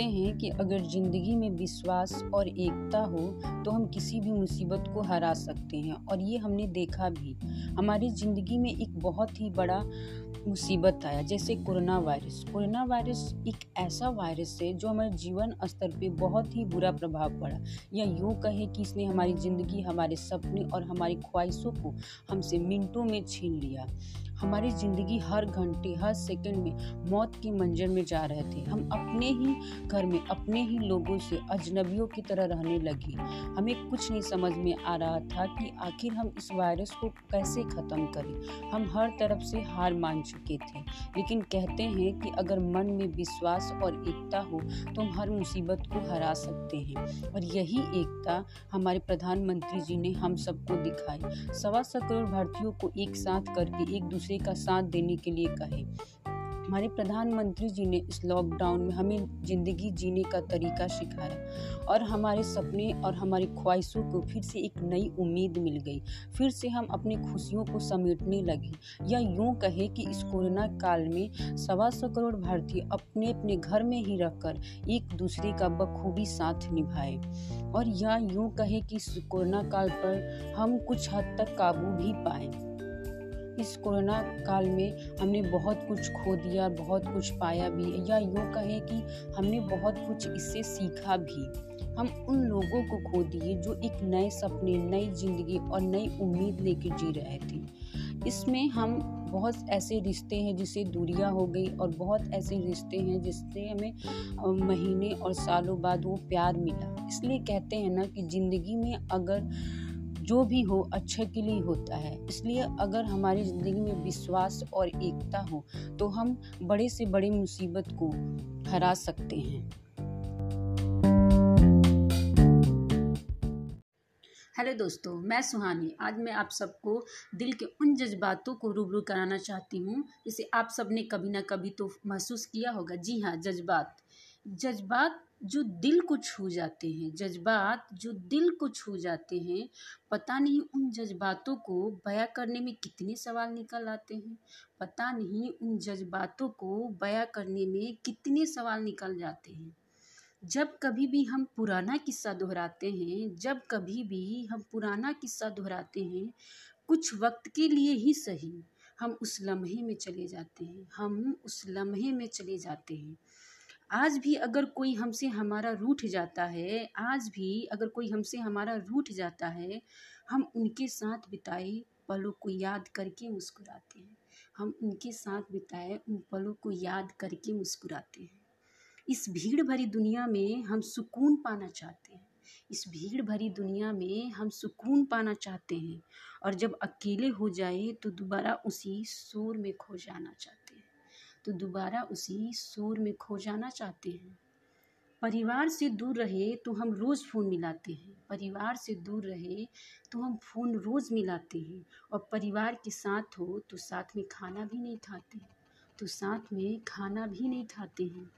कहते हैं कि अगर ज़िंदगी में विश्वास और एकता हो तो हम किसी भी मुसीबत को हरा सकते हैं। और ये हमने देखा भी। हमारी ज़िंदगी में एक बहुत ही बड़ा मुसीबत आया, जैसे कोरोना वायरस। कोरोना वायरस एक ऐसा वायरस है, जो हमारे जीवन स्तर पे बहुत ही बुरा प्रभाव पड़ा। या यूँ कहे कि इसने हमारी ज़िंदगी, हमारे सपने और हमारी ख्वाहिशों को हमसे मिनटों में छीन लिया। हमारी ज़िंदगी हर घंटे, हर सेकंड में मौत की मंजर में जा रहे थे। हम अपने ही घर में, अपने ही लोगों से अजनबियों की तरह रहने लगे। हमें कुछ नहीं समझ में आ रहा था कि आखिर हम इस वायरस को कैसे ख़त्म करें। हम हर तरफ़ से हार मान चुके थे। लेकिन कहते हैं कि अगर मन में विश्वास और एकता हो तो हम हर मुसीबत को हरा सकते हैं। और यही एकता हमारे प्रधानमंत्री जी ने हम सबको दिखाई। सवा सौ करोड़ भारतीयों को एक साथ करके एक दूसरे दूसरे का साथ देने के लिए कहे। हमारे प्रधानमंत्री जी ने इस लॉकडाउन में हमें ज़िंदगी जीने का तरीका सिखाया और हमारे सपने और हमारी ख्वाहिशों को फिर से एक नई उम्मीद मिल गई। फिर से हम अपनी खुशियों को समेटने लगे। या यूँ कहे कि इस कोरोना काल में सवा सौ करोड़ भारतीय अपने अपने घर में ही रहकर एक दूसरे का बखूबी साथ निभाए। और या यूँ कहे कि इस कोरोना काल पर हम कुछ हद तक काबू भी पाएँ। इस कोरोना काल में हमने बहुत कुछ खो दिया, बहुत कुछ पाया भी या यूँ कहें कि हमने बहुत कुछ इससे सीखा भी। हम उन लोगों को खो दिए जो एक नए सपने, नई ज़िंदगी और नई उम्मीद लेकर जी रहे थे। इसमें हम बहुत ऐसे रिश्ते हैं जिसे दूरियाँ हो गई और बहुत ऐसे रिश्ते हैं जिससे हमें महीने और सालों बाद वो प्यार मिला। इसलिए कहते हैं ना कि ज़िंदगी में अगर जो भी हो, अच्छे के लिए होता है। इसलिए अगर हमारी ज़िंदगी में विश्वास और एकता हो तो हम बड़े से बड़े मुसीबत को हरा सकते हैं। हेलो दोस्तों, मैं सुहानी। आज मैं आप सबको दिल के उन जज्बातों को रूबरू कराना चाहती हूँ, जिसे आप सबने कभी ना कभी तो महसूस किया होगा। जी हाँ जज्बात। जज्बात जो दिल को छू जाते हैं, जज्बात जो दिल को छू जाते हैं, पता नहीं उन जज्बातों को बयां करने में कितने सवाल निकल आते हैं, पता नहीं उन जज्बातों को बयां करने में कितने सवाल निकल जाते हैं। जब कभी भी हम पुराना किस्सा दोहराते हैं, जब कभी भी हम पुराना किस्सा दोहराते हैं, कुछ वक्त के लिए ही सही, हम उस लम्हे में चले जाते हैं, हम उस लम्हे में चले जाते हैं। आज भी अगर कोई हमसे हमारा रूठ जाता है, आज भी अगर कोई हमसे हमारा रूठ जाता है, हम उनके साथ बिताए पलों को याद करके मुस्कुराते हैं। हम उनके साथ बिताए उन पलों को याद करके मुस्कुराते हैं। इस भीड़ भरी दुनिया में हम सुकून पाना चाहते हैं। इस भीड़ भरी दुनिया में हम सुकून पाना चाहते हैं और जब अकेले हो जाए तो दोबारा उसी शोर में खो जाना चाहते हैं। तो दोबारा उसी शोर में खो जाना चाहते हैं। परिवार से दूर रहे तो हम रोज़ फ़ोन मिलाते हैं। परिवार से दूर रहे तो हम फ़ोन रोज़ मिलाते हैं। और परिवार के साथ हो तो साथ में खाना भी नहीं खाते तो साथ में खाना भी नहीं खाते हैं।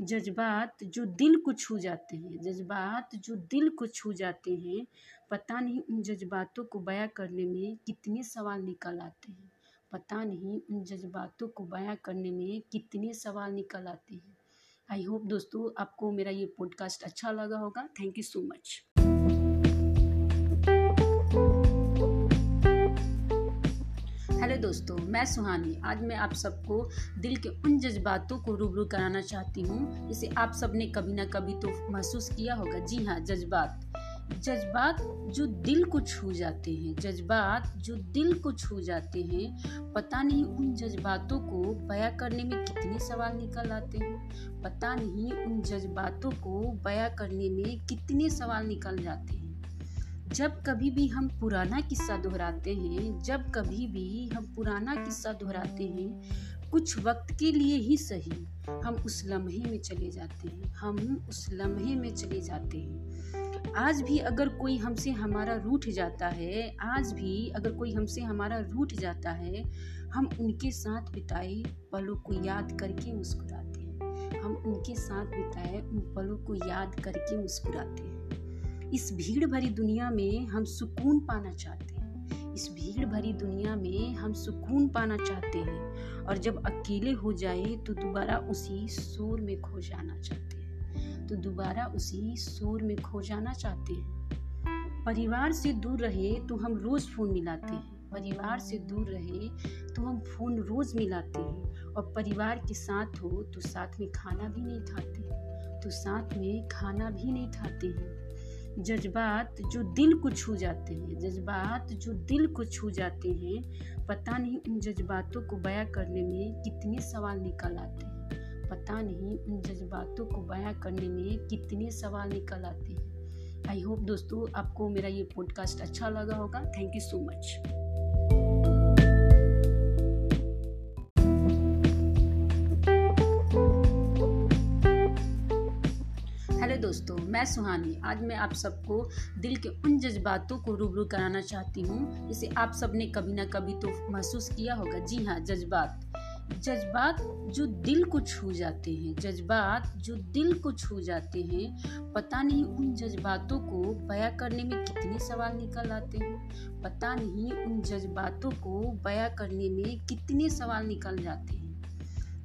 जज्बात जो दिल को छू जाते हैं, जज्बात जो दिल को छू जाते हैं, पता नहीं उन जज्बातों को बयां करने में कितने सवाल निकल आते हैं। पता नहीं उन जज्बातों को बयां करने में कितने सवाल निकल आते हैं। आई होप दोस्तों आपको मेरा ये पॉडकास्ट अच्छा लगा होगा। Thank you so much hello दोस्तों, मैं सुहानी। आज मैं आप सबको दिल के उन जज्बातों को रूबरू कराना चाहती हूँ। जिसे आप सबने कभी ना कभी तो महसूस किया होगा। जी हाँ जज्बात। जज्बात जो दिल को छू जाते हैं, जज्बात जो दिल को छू जाते हैं, पता नहीं उन जज्बातों को बयां करने में कितने सवाल निकल आते हैं। पता नहीं उन जज्बातों को बयां करने में कितने सवाल निकल जाते हैं। जब कभी भी हम पुराना किस्सा दोहराते हैं, जब कभी भी हम पुराना किस्सा दोहराते हैं, कुछ वक्त के लिए ही सही, हम उस लम्हे में चले जाते हैं, हम उस लम्हे में चले जाते हैं। आज भी अगर कोई हमसे हमारा रूठ जाता है, आज भी अगर कोई हमसे हमारा रूठ जाता है, हम उनके साथ बिताए पलों को याद करके मुस्कुराते हैं। हम उनके साथ बिताए उन पलों को याद करके मुस्कुराते हैं। इस भीड़ भरी दुनिया में हम सुकून पाना चाहते हैं। इस भीड़ भरी दुनिया में हम सुकून पाना चाहते हैं। और जब अकेले हो जाए तो दोबारा उसी शोर में खो जाना चाहते हैं। तो दोबारा उसी शोर में खो जाना चाहते हैं। परिवार से दूर रहे तो हम रोज़ फ़ोन मिलाते हैं। परिवार से दूर रहे तो हम फ़ोन रोज़ मिलाते हैं। और परिवार के साथ हो तो साथ में खाना भी नहीं खाते तो साथ में खाना भी नहीं खाते हैं। जज्बात जो दिल को छू जाते हैं, जज्बात जो दिल को छू जाते हैं, पता नहीं उन जज्बातों को बयां करने में कितने सवाल निकल आते हैं। पता नहीं उन जज्बातों को बयां करने में कितने सवाल निकल आते हैं। आई होप दोस्तों आपको मेरा ये पॉडकास्ट अच्छा लगा होगा। थैंक यू सो मच दोस्तों, मैं सुहानी। आज मैं आप सबको दिल के उन जज्बातों को रूबरू कराना चाहती हूँ। जिसे आप सबने कभी ना कभी तो महसूस किया होगा। जी हाँ जज्बात। जज्बात जो दिल को छू जाते हैं, जज्बात जो दिल को छू जाते हैं, पता नहीं उन जज्बातों को बयां करने में कितने सवाल निकल आते हैं। पता नहीं उन जज्बातों को बयां करने में कितने सवाल निकल जाते हैं।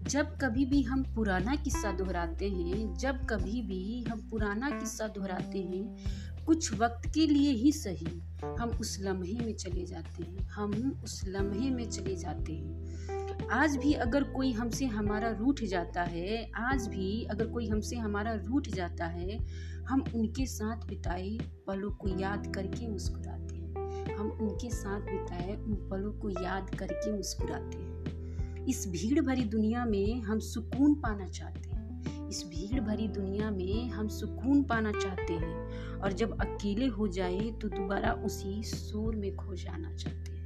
जब कभी भी हम पुराना किस्सा दोहराते हैं, जब कभी भी हम पुराना किस्सा दोहराते हैं, कुछ वक्त के लिए ही सही, हम उस लम्हे में चले जाते हैं, हम उस लम्हे में चले जाते हैं। आज भी अगर कोई हमसे हमारा रूठ जाता है, आज भी अगर कोई हमसे हमारा रूठ जाता है, हम उनके साथ बिताए पलों को याद करके मुस्कुराते हैं। हम उनके साथ बिताए उन पलों को याद करके मुस्कुराते हैं। इस भीड़ भरी दुनिया में हम सुकून पाना चाहते हैं। इस भीड़ भरी दुनिया में हम सुकून पाना चाहते हैं। और जब अकेले हो जाए तो दोबारा उसी शोर में खो जाना चाहते हैं।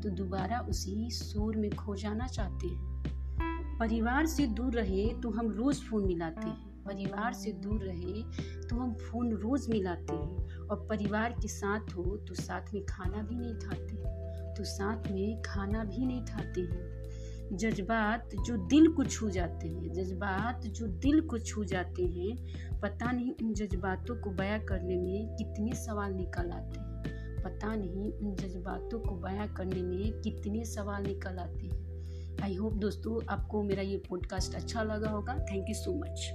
तो दोबारा उसी शोर में खो जाना चाहते हैं। परिवार से दूर रहे तो हम रोज़ फ़ोन मिलाते हैं। परिवार से दूर रहे तो हम फ़ोन रोज़ मिलाते हैं। और परिवार के साथ हो तो साथ में खाना भी नहीं खाते तो साथ में खाना भी नहीं खाते हैं। जज्बात जो दिल को छू जाते हैं, जज्बात जो दिल को छू जाते हैं, पता नहीं उन जज्बातों को बयां करने में कितने सवाल निकल आते हैं। पता नहीं उन जज्बातों को बयां करने में कितने सवाल निकल आते हैं। आई होप दोस्तों आपको मेरा ये पॉडकास्ट अच्छा लगा होगा। Thank you so much